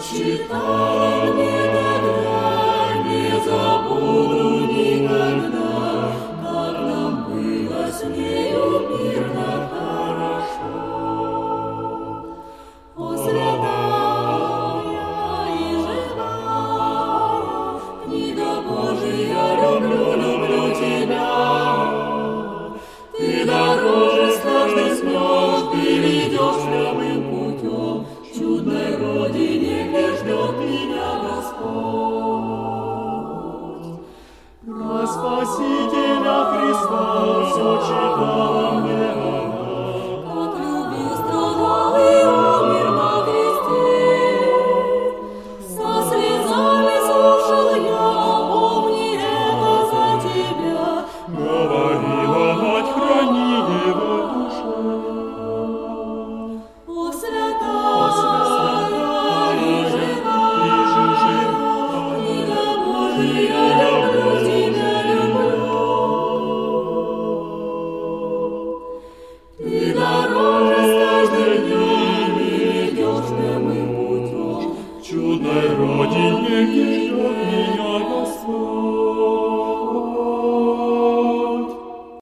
去悼念。Спасителя Христа все читала мне dich, o Herr, Господь.